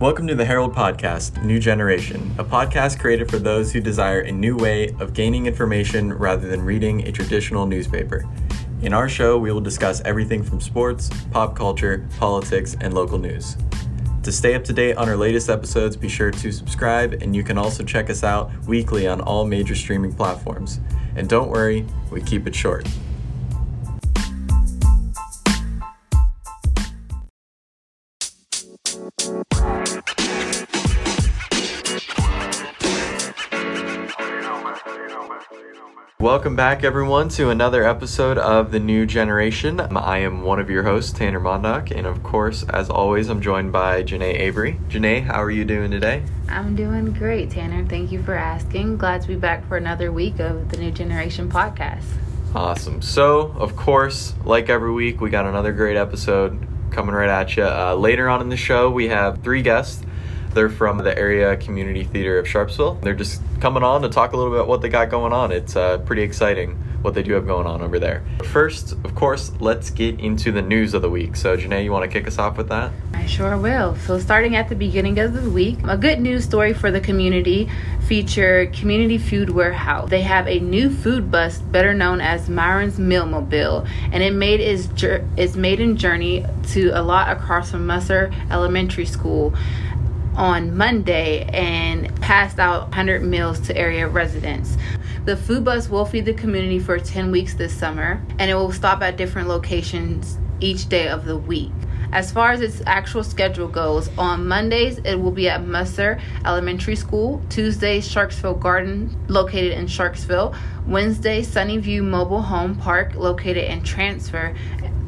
Welcome to the Herald Podcast, New Generation, a podcast created for those who desire a new way of gaining information rather than reading a traditional newspaper. In our show, we will discuss everything from sports, pop culture, politics, and local news. To stay up to date on our latest episodes, be sure to subscribe, and you can also check us out weekly on all major streaming platforms. And don't worry, we keep it short. Welcome back, everyone, to another episode of The New Generation. I am one of your hosts, Tanner Mondock, and of course, as always, I'm joined by Janae Avery. Janae, how are you doing today? I'm doing great, Tanner. Thank you for asking. Glad to be back for another week of the New Generation podcast. Awesome. So, of course, like every week, we got another great episode coming right at you. Uh, later on in the show, we have three guests they're from the area community theater of Sharpsville. They're just coming on to talk a little bit about what they got going on. It's uh, pretty exciting what they do have going on over there. First, of course, let's get into the news of the week. So, Janae, you want to kick us off with that? I sure will. So, starting at the beginning of the week, a good news story for the community featured Community Food Warehouse. They have a new food bus, better known as Myron's Meal Mobile, and it made its, its maiden journey to a lot across from Musser Elementary School on Monday and passed out 100 meals to area residents. The food bus will feed the community for 10 weeks this summer and it will stop at different locations each day of the week. As far as its actual schedule goes, on Mondays it will be at Musser Elementary School, Tuesdays Sharpsville Garden located in Sharpsville, Wednesday Sunnyview Mobile Home Park located in Transfer,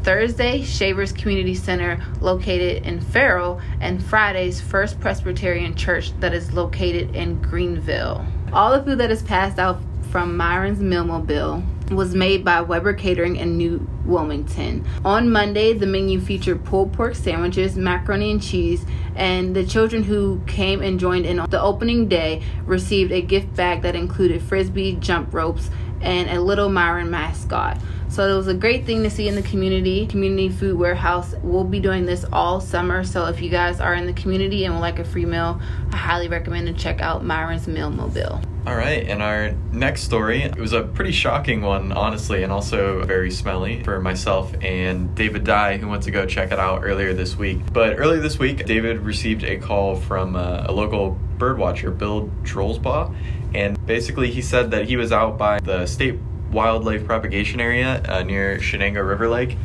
Thursday, Shavers Community Center, located in Farrell, and Friday's First Presbyterian Church, that is located in Greenville. All the food that is passed out from Myron's Meal Mobile was made by Weber Catering in New Wilmington. On Monday, the menu featured pulled pork sandwiches, macaroni and cheese, and the children who came and joined in on the opening day received a gift bag that included frisbee, jump ropes, and a little Myron mascot. So it was a great thing to see in the community. Community Food Warehouse will be doing this all summer. So if you guys are in the community and would like a free meal, I highly recommend to check out Myron's Meal Mobile. All right, and our next story, it was a pretty shocking one, honestly, and also very smelly for myself and David Dye, who went to go check it out earlier this week. But earlier this week, David received a call from uh, a local birdwatcher, Bill Drolsbaugh, and basically he said that he was out by the state wildlife propagation area uh, near Shenango River Lake,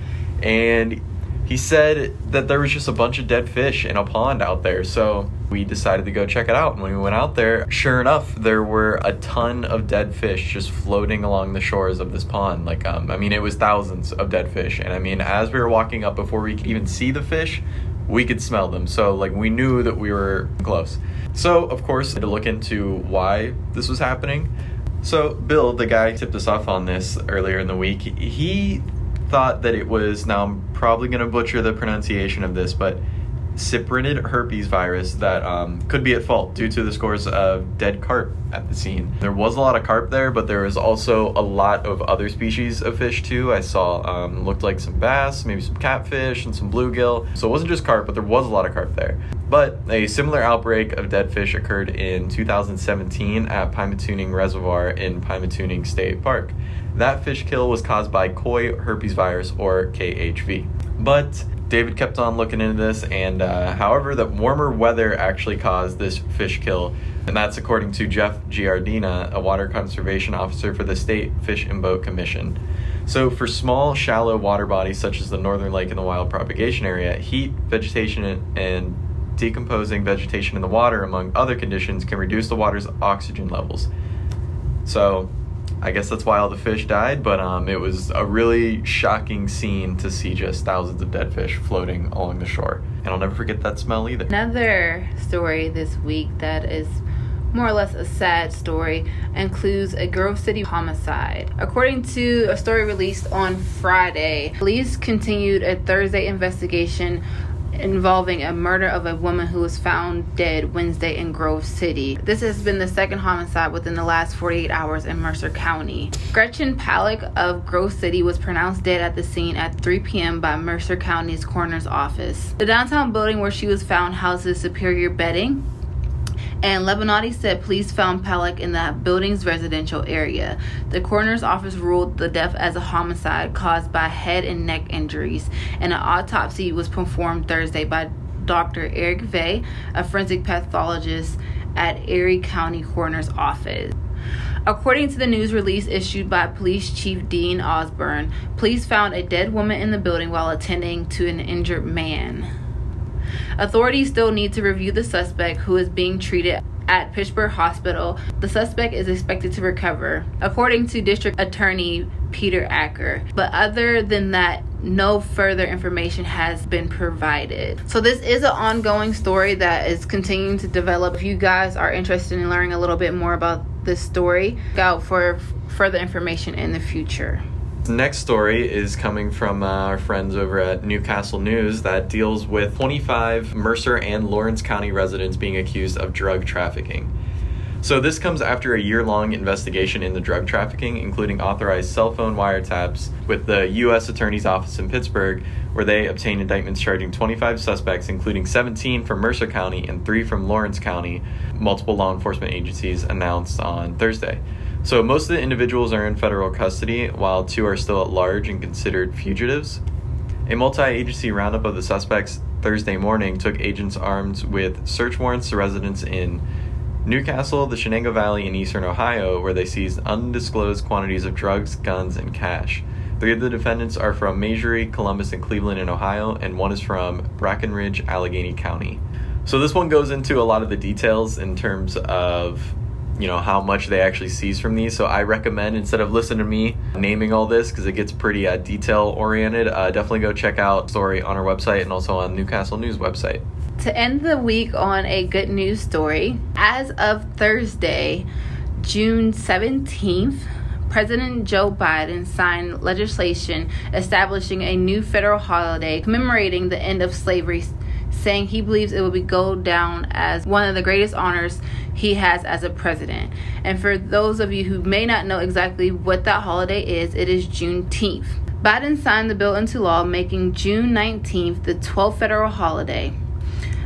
and he said that there was just a bunch of dead fish in a pond out there. So we decided to go check it out. And when we went out there, sure enough, there were a ton of dead fish just floating along the shores of this pond. Like, um, I mean, it was thousands of dead fish. And I mean, as we were walking up, before we could even see the fish, we could smell them. So, like, we knew that we were close. So, of course, to look into why this was happening. So, Bill, the guy tipped us off on this earlier in the week, he thought that it was, now I'm probably going to butcher the pronunciation of this, but cyprinid herpes virus that um, could be at fault due to the scores of dead carp at the scene. There was a lot of carp there, but there was also a lot of other species of fish too. I saw um, looked like some bass, maybe some catfish, and some bluegill. So it wasn't just carp, but there was a lot of carp there. But a similar outbreak of dead fish occurred in 2017 at Pymatuning Reservoir in Pymatuning State Park. That fish kill was caused by koi herpes virus or KHV. But David kept on looking into this, and uh, however, that warmer weather actually caused this fish kill, and that's according to Jeff Giardina, a water conservation officer for the State Fish and Boat Commission. So, for small, shallow water bodies such as the Northern Lake and the Wild Propagation Area, heat, vegetation, and decomposing vegetation in the water, among other conditions, can reduce the water's oxygen levels. So, I guess that's why all the fish died, but um, it was a really shocking scene to see just thousands of dead fish floating along the shore. And I'll never forget that smell either. Another story this week that is more or less a sad story includes a Grove City homicide. According to a story released on Friday, police continued a Thursday investigation involving a murder of a woman who was found dead Wednesday in Grove City. This has been the second homicide within the last 48 hours in Mercer County. Gretchen Palak of Grove City was pronounced dead at the scene at 3 p.m. by Mercer County's coroner's office. The downtown building where she was found houses Superior Bedding, and Lebanati said police found Palak in the building's residential area. The coroner's office ruled the death as a homicide caused by head and neck injuries, and an autopsy was performed Thursday by Dr. Eric Vey, a forensic pathologist at Erie County Coroner's Office. According to the news release issued by Police Chief Dean Osborne, police found a dead woman in the building while attending to an injured man. Authorities still need to review the suspect who is being treated at Pittsburgh Hospital. The suspect is expected to recover, according to District Attorney Peter Acker. But other than that, no further information has been provided. So, this is an ongoing story that is continuing to develop. If you guys are interested in learning a little bit more about this story, look out for further information in the future. The next story is coming from uh, our friends over at New Castle News that deals with 25 Mercer and Lawrence County residents being accused of drug trafficking. So, this comes after a year long investigation into drug trafficking, including authorized cell phone wiretaps with the U.S. Attorney's Office in Pittsburgh, where they obtained indictments charging 25 suspects, including 17 from Mercer County and 3 from Lawrence County, multiple law enforcement agencies announced on Thursday. So most of the individuals are in federal custody, while two are still at large and considered fugitives. A multi agency roundup of the suspects Thursday morning took agents armed with search warrants to residents in New Castle, the Shenango Valley, and eastern Ohio, where they seized undisclosed quantities of drugs, guns, and cash. Three of the defendants are from Masury, Columbus, and Cleveland in Ohio, and one is from Brackenridge, Allegheny County. So this one goes into a lot of the details in terms of you know how much they actually seize from these. So i recommend instead of listening to me naming all this because it gets pretty uh, detail oriented uh, definitely go check out story on our website and also on newcastle news website. To end the week on a good news story as of thursday june 17th President Joe Biden signed legislation establishing a new federal holiday commemorating the end of slavery saying he believes it will be go down as one of the greatest honors he has as a president. And for those of you who may not know exactly what that holiday is, it is Juneteenth. Biden signed the bill into law, making June 19th the 12th federal holiday.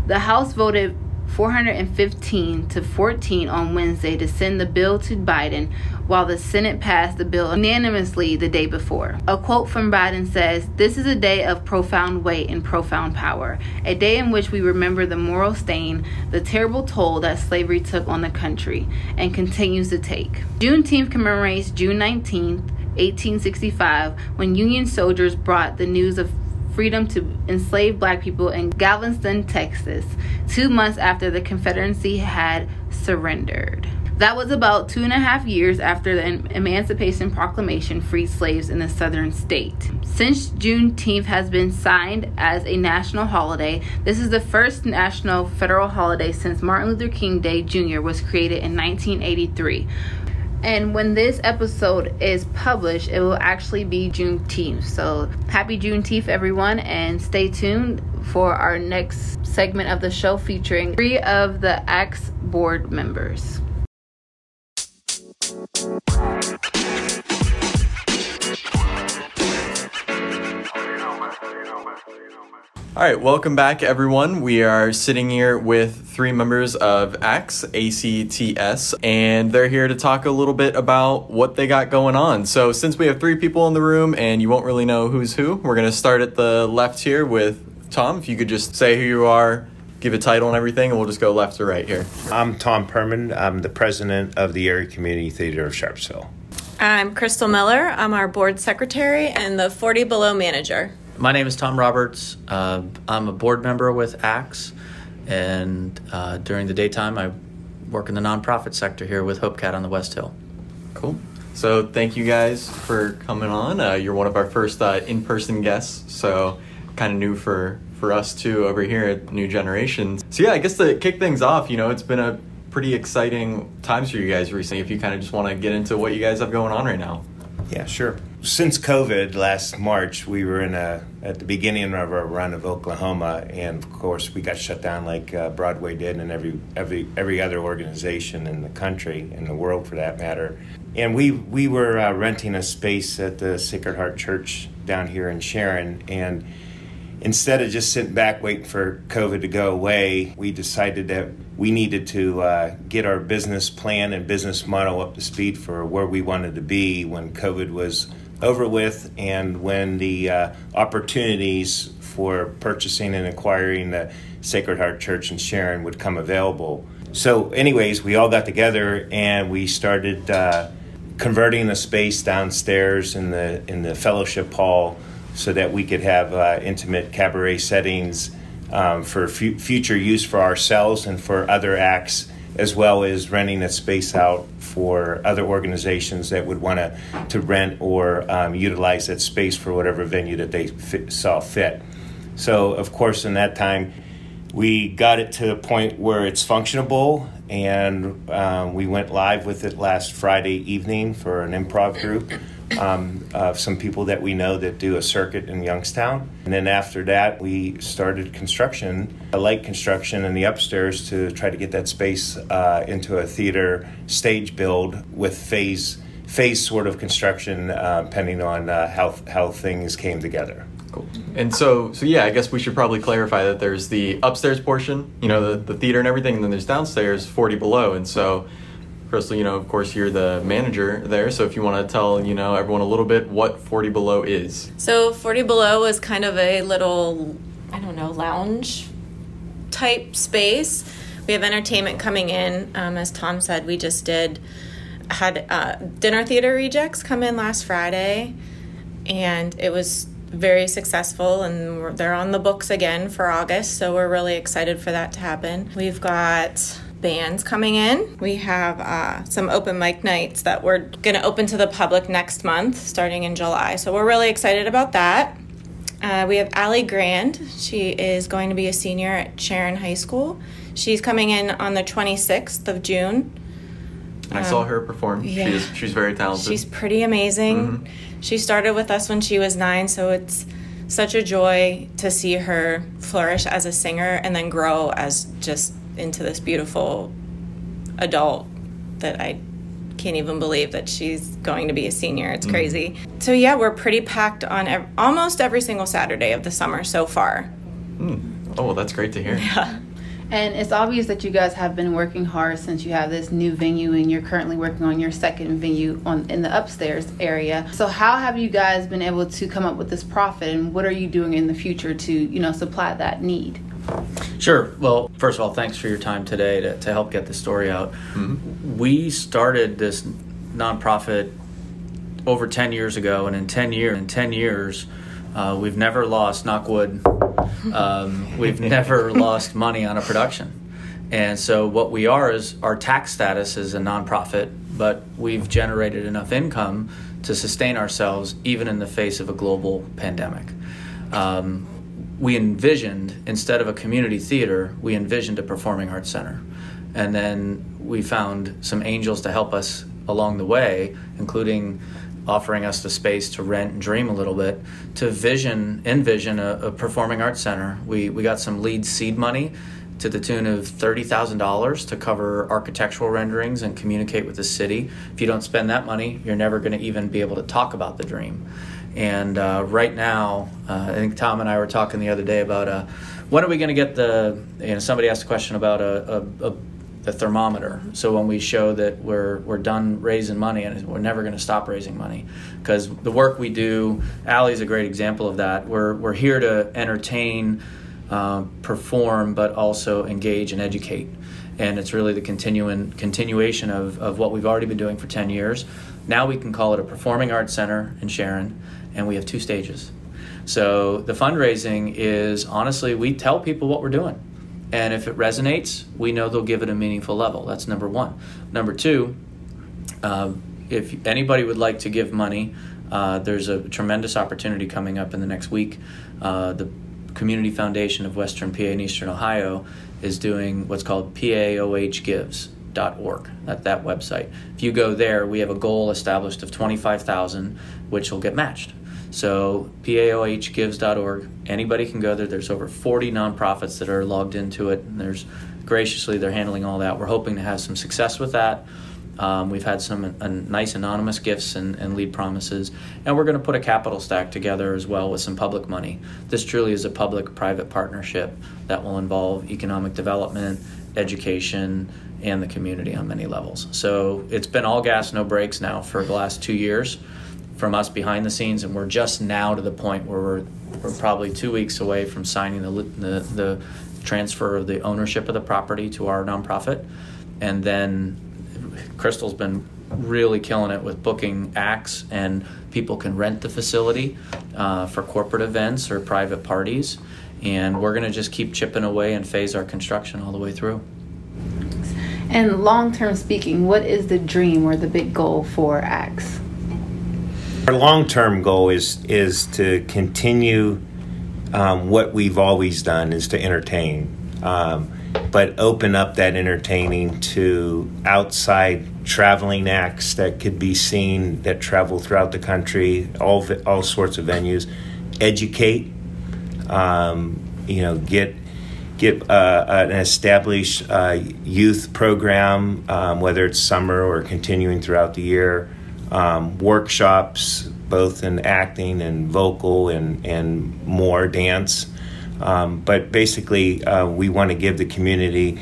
The House voted 415 to 14 on Wednesday to send the bill to Biden, while the Senate passed the bill unanimously the day before. A quote from Biden says, This is a day of profound weight and profound power, a day in which we remember the moral stain, the terrible toll that slavery took on the country and continues to take. Juneteenth commemorates June 19th. 1865, when Union soldiers brought the news of freedom to enslave black people in Galveston, Texas, two months after the Confederacy had surrendered. That was about two and a half years after the Emancipation Proclamation freed slaves in the southern state. Since Juneteenth has been signed as a national holiday, this is the first national federal holiday since Martin Luther King Day Jr. was created in 1983. And when this episode is published, it will actually be Juneteenth. So happy Juneteenth, everyone, and stay tuned for our next segment of the show featuring three of the ACTS board members. All right, welcome back, everyone. We are sitting here with three members of ACTS, ACTS, and they're here to talk a little bit about what they got going on. So, since we have three people in the room and you won't really know who's who, we're going to start at the left here with Tom. If you could just say who you are, give a title and everything, and we'll just go left to right here. I'm Tom Perman. I'm the president of the Area Community Theater of Sharpsville. I'm Crystal Miller. I'm our board secretary and the 40 Below manager. My name is Tom Roberts. Uh, I'm a board member with ACTS, and uh, during the daytime, I work in the nonprofit sector here with HopeCat on the West Hill. Cool. So, thank you guys for coming on. Uh, you're one of our first uh, in person guests, so kind of new for, for us too over here at New Generations. So, yeah, I guess to kick things off, you know, it's been a pretty exciting times for you guys recently. If you kind of just want to get into what you guys have going on right now. Yeah, sure. Since COVID last March, we were in a at the beginning of our run of Oklahoma, and of course we got shut down like uh, Broadway did, and every every every other organization in the country, in the world for that matter. And we we were uh, renting a space at the Sacred Heart Church down here in Sharon, and instead of just sitting back waiting for COVID to go away, we decided that we needed to uh, get our business plan and business model up to speed for where we wanted to be when COVID was over with and when the uh, opportunities for purchasing and acquiring the Sacred Heart Church in Sharon would come available. So, anyways, we all got together and we started uh, converting the space downstairs in the in the fellowship hall so that we could have uh, intimate cabaret settings um, for f- future use for ourselves and for other acts as well as renting a space out for other organizations that would want to to rent or um, utilize that space for whatever venue that they saw fit. So, of course, in that time, we got it to the point where it's functionable, and um, we went live with it last Friday evening for an improv group um, of some people that we know that do a circuit in Youngstown. And then after that, we started construction, a light construction in the upstairs to try to get that space uh, into a theater stage build with phase phase sort of construction, uh, depending on uh, how how things came together. Cool. And so, so yeah, I guess we should probably clarify that there's the upstairs portion, you know, the, the theater and everything, and then there's downstairs 40 below. And so, Crystal, you know, of course, you're the manager there. So if you want to tell, you know, everyone a little bit what 40 Below is. So 40 Below is kind of a little, I don't know, lounge type space. We have entertainment coming in. Um, as Tom said, we just did, had uh, Dinner Theater Rejects come in last Friday, and it was very successful and they're on the books again for August, so we're really excited for that to happen. We've got bands coming in. We have uh, some open mic nights that we're going to open to the public next month, starting in July. So we're really excited about that. Uh, we have Allie Grand. She is going to be a senior at Sharon High School. She's coming in on the 26th of June. I um, saw her perform. Yeah. She's, she's very talented. She's pretty amazing. Mm-hmm. She started with us when she was nine, so it's such a joy to see her flourish as a singer and then grow as just into this beautiful adult that I can't even believe that she's going to be a senior. It's mm. crazy. So yeah, we're pretty packed on ev- almost every single Saturday of the summer so far. Mm. Oh, well, that's great to hear. Yeah. And it's obvious that you guys have been working hard since you have this new venue and you're currently working on your second venue on in the upstairs area. So how have you guys been able to come up with this profit and what are you doing in the future to, you know, supply that need? Sure. Well, first of all, thanks for your time today to, to help get the story out. Mm-hmm. We started this nonprofit over 10 years ago, and in 10 years, in 10 years, uh, we've never lost, knock wood, um, we've never lost money on a production. And so, what we are is our tax status is a nonprofit, but we've generated enough income to sustain ourselves even in the face of a global pandemic. Um, we envisioned instead of a community theater, we envisioned a performing arts center. And then we found some angels to help us along the way, including offering us the space to rent and dream a little bit, to vision, envision a, a performing arts center. We, we got some lead seed money to the tune of $30,000 to cover architectural renderings and communicate with the city. If you don't spend that money, you're never going to even be able to talk about the dream. And uh, right now, uh, I think Tom and I were talking the other day about uh, when are we going to get the, you know, somebody asked a question about a, a, a, a, thermometer. So when we show that we're, we're done raising money and we're never going to stop raising money. Because the work we do, Allie's a great example of that. We're, we're here to entertain, uh, perform, but also engage and educate. And it's really the continuing, continuation of, of what we've already been doing for 10 years. Now we can call it a performing arts center in Sharon and we have two stages. So the fundraising is honestly, we tell people what we're doing. And if it resonates, we know they'll give it a meaningful level. That's number one. Number two, uh, if anybody would like to give money, uh, there's a tremendous opportunity coming up in the next week. Uh, the Community Foundation of Western PA and Eastern Ohio is doing what's called PAOH Gives. paohgives.org, at that website. If you go there, we have a goal established of 25,000, which will get matched. So paohgives.org, anybody can go there. There's over 40 nonprofits that are logged into it, and there's graciously they're handling all that. We're hoping to have some success with that. Um, we've had some uh, nice anonymous gifts and, and lead promises, and we're going to put a capital stack together as well with some public money. This truly is a public-private partnership that will involve economic development, education, and the community on many levels. So it's been all gas, no brakes now for the last two years from us behind the scenes, and we're just now to the point where we're we're probably two weeks away from signing the the, the transfer of the ownership of the property to our nonprofit, and then Crystal's been really killing it with booking acts, and people can rent the facility uh, for corporate events or private parties. And we're going to just keep chipping away and phase our construction all the way through. And long term speaking, what is the dream or the big goal for ACTS? Our long term goal is is to continue um, what we've always done is to entertain, um, but open up that entertaining to outside traveling acts that could be seen that travel throughout the country, all all sorts of venues, educate, um, you know, get get uh, an established uh, youth program, um, whether it's summer or continuing throughout the year, um, workshops both in acting and vocal and and more dance. Um, but basically, uh, we want to give the community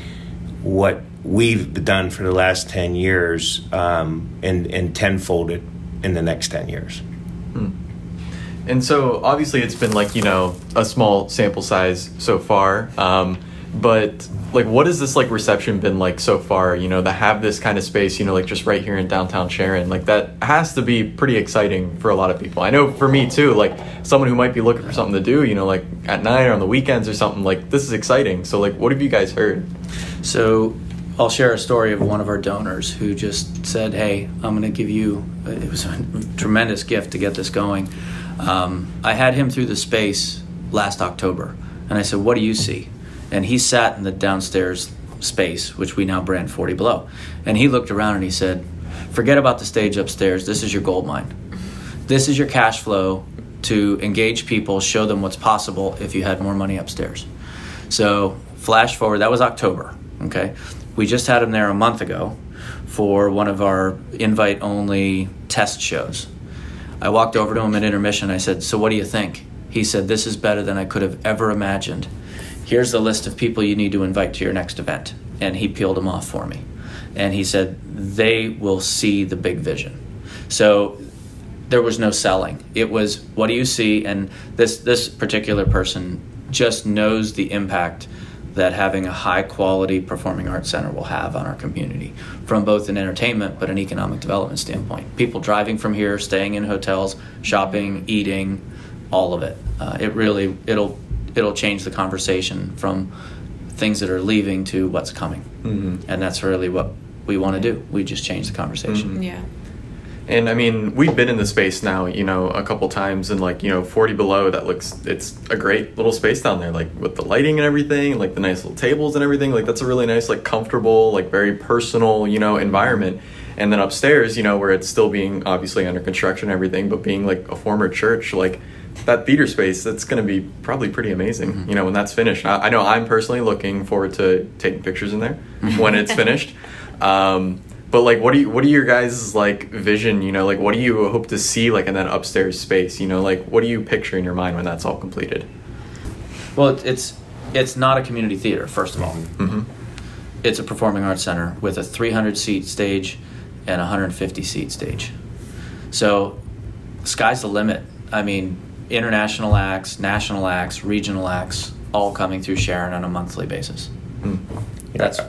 what we've done for the last 10 years um, and, and tenfold it in the next 10 years. Hmm. And so obviously it's been like, you know, a small sample size so far. Um, but like what has this like reception been like so far you know to have this kind of space you know like just right here in downtown sharon like that has to be pretty exciting for a lot of people i know for me too like someone who might be looking for something to do you know like at night or on the weekends or something like this is exciting so like what have you guys heard so I'll share a story of one of our donors who just said, "Hey, I'm going to give you." It was a tremendous gift to get this going. Um, I had him through the space last October, and I said, "What do you see?" And he sat in the downstairs space, which we now brand 40 Below. And he looked around and he said, Forget about the stage upstairs. This is your gold mine. This is your cash flow to engage people, show them what's possible if you had more money upstairs. So, flash forward, that was October, okay? We just had him there a month ago for one of our invite only test shows. I walked over to him at intermission. I said, So, what do you think? He said, This is better than I could have ever imagined here's the list of people you need to invite to your next event. And he peeled them off for me. And he said, they will see the big vision. So there was no selling. It was, what do you see? And this, this particular person just knows the impact that having a high quality performing arts center will have on our community from both an entertainment but an economic development standpoint. People driving from here, staying in hotels, shopping, eating, all of it. Uh, it really it'll it'll change the conversation from things that are leaving to what's coming. Mm-hmm. And that's really what we want to do. We just change the conversation. Mm-hmm. Yeah. And I mean, we've been in the space now, you know, a couple times, and like, you know, 40 below, that looks, it's a great little space down there, like with the lighting and everything, like the nice little tables and everything. Like, that's a really nice, like, comfortable, like, very personal, you know, environment. And then upstairs, you know, where it's still being obviously under construction and everything, but being like a former church, like, that theater space that's going to be probably pretty amazing mm-hmm. you know when that's finished. I, I, know i'm personally looking forward to taking pictures in there mm-hmm. when it's finished. Um, but like what do you what are your guys like vision you know like what do you hope to see like in that upstairs space you know like what do you picture in your mind when that's all completed? Well it's it's not a community theater first of all. Mm-hmm. it's a performing arts center with a 300 seat stage and 150 seat stage. So sky's the limit. I mean international acts, national acts, regional acts, all coming through Sharon on a monthly basis. Mm. That's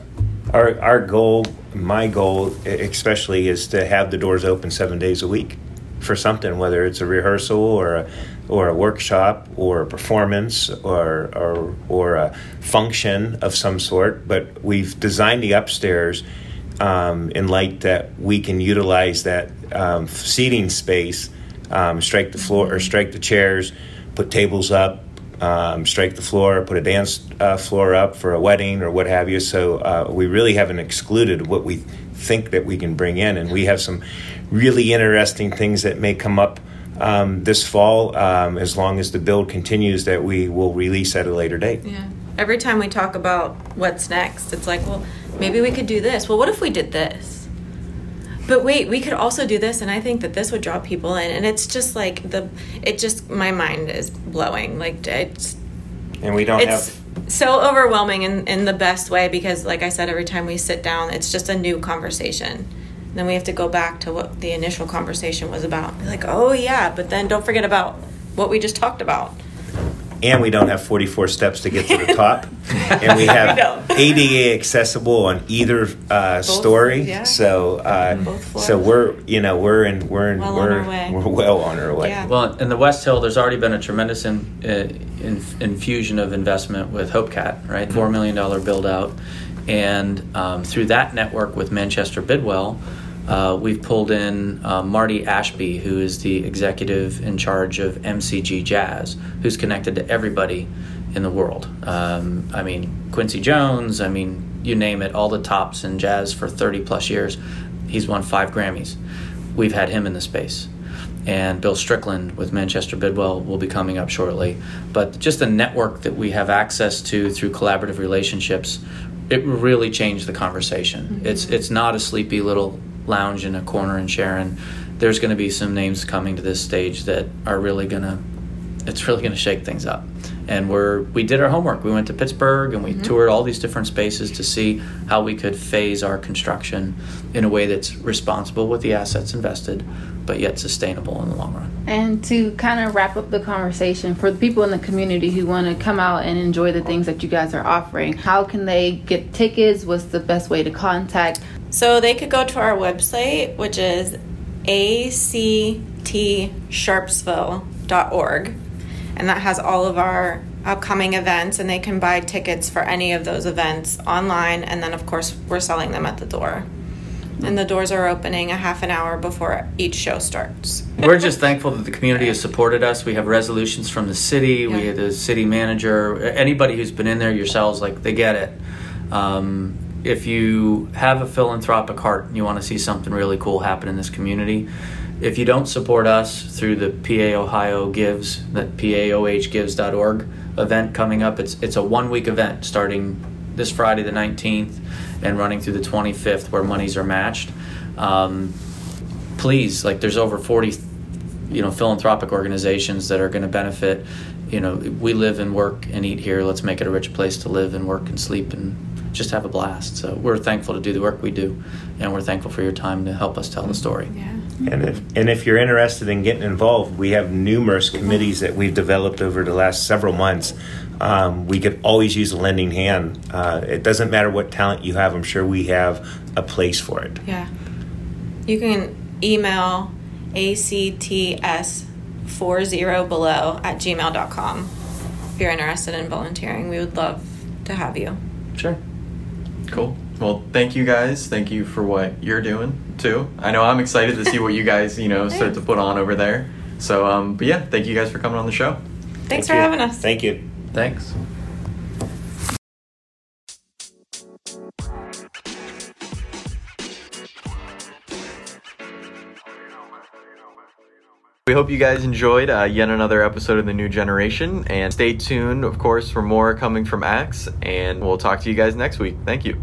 our our goal. My goal, especially, is to have the doors open seven days a week for something, whether it's a rehearsal or a or a workshop or a performance or or or a function of some sort. But we've designed the upstairs um, in light that we can utilize that um, seating space um, strike the floor or strike the chairs, put tables up, um, strike the floor, put a dance uh, floor up for a wedding or what have you. So uh, we really haven't excluded what we think that we can bring in, and we have some really interesting things that may come up. Um, this fall, um, as long as the build continues, that we will release at a later date. Yeah. Every time we talk about what's next, it's like, well, maybe we could do this. Well, what if we did this? But wait, we could also do this, and I think that this would draw people in. And it's just like the, it just my mind is blowing. Like it's, And we don't it's have so overwhelming in in the best way because, like I said, every time we sit down, it's just a new conversation. Then we have to go back to what the initial conversation was about. Like, oh yeah, but then don't forget about what we just talked about. And we don't have 44 steps to get to the top and we have don't. ada accessible on either uh, story yeah. so uh, so we're you know we're in we're in Well on we're, our way. we're well on our way Yeah. Well, in the West Hill, there's already been a tremendous in, uh, in, infusion of investment with HopeCat, right? Four million dollar build out, and um, through that network with Manchester Bidwell, uh, we've pulled in uh, Marty Ashby, who is the executive in charge of MCG Jazz, who's connected to everybody in the world. Um, I mean, Quincy Jones. I mean, you name it, all the tops in jazz for 30 plus years. He's won five Grammys. We've had him in the space and Bill Strickland with Manchester Bidwell will be coming up shortly. But just the network that we have access to through collaborative relationships, it really changed the conversation. It's it's not a sleepy little lounge in a corner in Sharon. There's going to be some names coming to this stage that are really going to it's really going to shake things up. And we're we did our homework. We went to Pittsburgh and we mm-hmm. toured all these different spaces to see how we could phase our construction in a way that's responsible with the assets invested, but yet sustainable in the long run. And to kind of wrap up the conversation, for the people in the community who want to come out and enjoy the things that you guys are offering, how can they get tickets? What's the best way to contact? So they could go to our website, which is actsharpsville.org, and that has all of our upcoming events, and they can buy tickets for any of those events online, and then, of course, we're selling them at the door. And the doors are opening a half an hour before each show starts. We're just thankful that the community has supported us. We have resolutions from the city, we Yeah. have the city manager, anybody who's been in there yourselves, like they get it. Um, if you have a philanthropic heart and you want to see something really cool happen in this community, if you don't support us through the PA Ohio Gives, that paohgives.org event coming up, it's it's a one week event starting this Friday the 19th and running through the 25th where monies are matched. Um, please, like there's over 40 you know philanthropic organizations that are going to benefit you know we live and work and eat here let's make it a rich place to live and work and sleep and just have a blast so we're thankful to do the work we do and we're thankful for your time to help us tell the story Yeah. And if, and if you're interested in getting involved, we have numerous committees that we've developed over the last several months. Um, we could always use a lending hand. Uh, it doesn't matter what talent you have, I'm sure we have a place for it. Yeah. You can email acts40 below at gmail.com if you're interested in volunteering. We would love to have you. sure Cool. Well, thank you guys. Thank you for what you're doing too. I know I'm excited to see what you guys, you know, start to put on over there. So, um, but yeah, thank you guys for coming on the show. Thanks Thank for you. having us. Thank you. thanks We hope you guys enjoyed uh, yet another episode of the New Generation, and stay tuned, of course, for more coming from ACTS. And we'll talk to you guys next week. Thank you.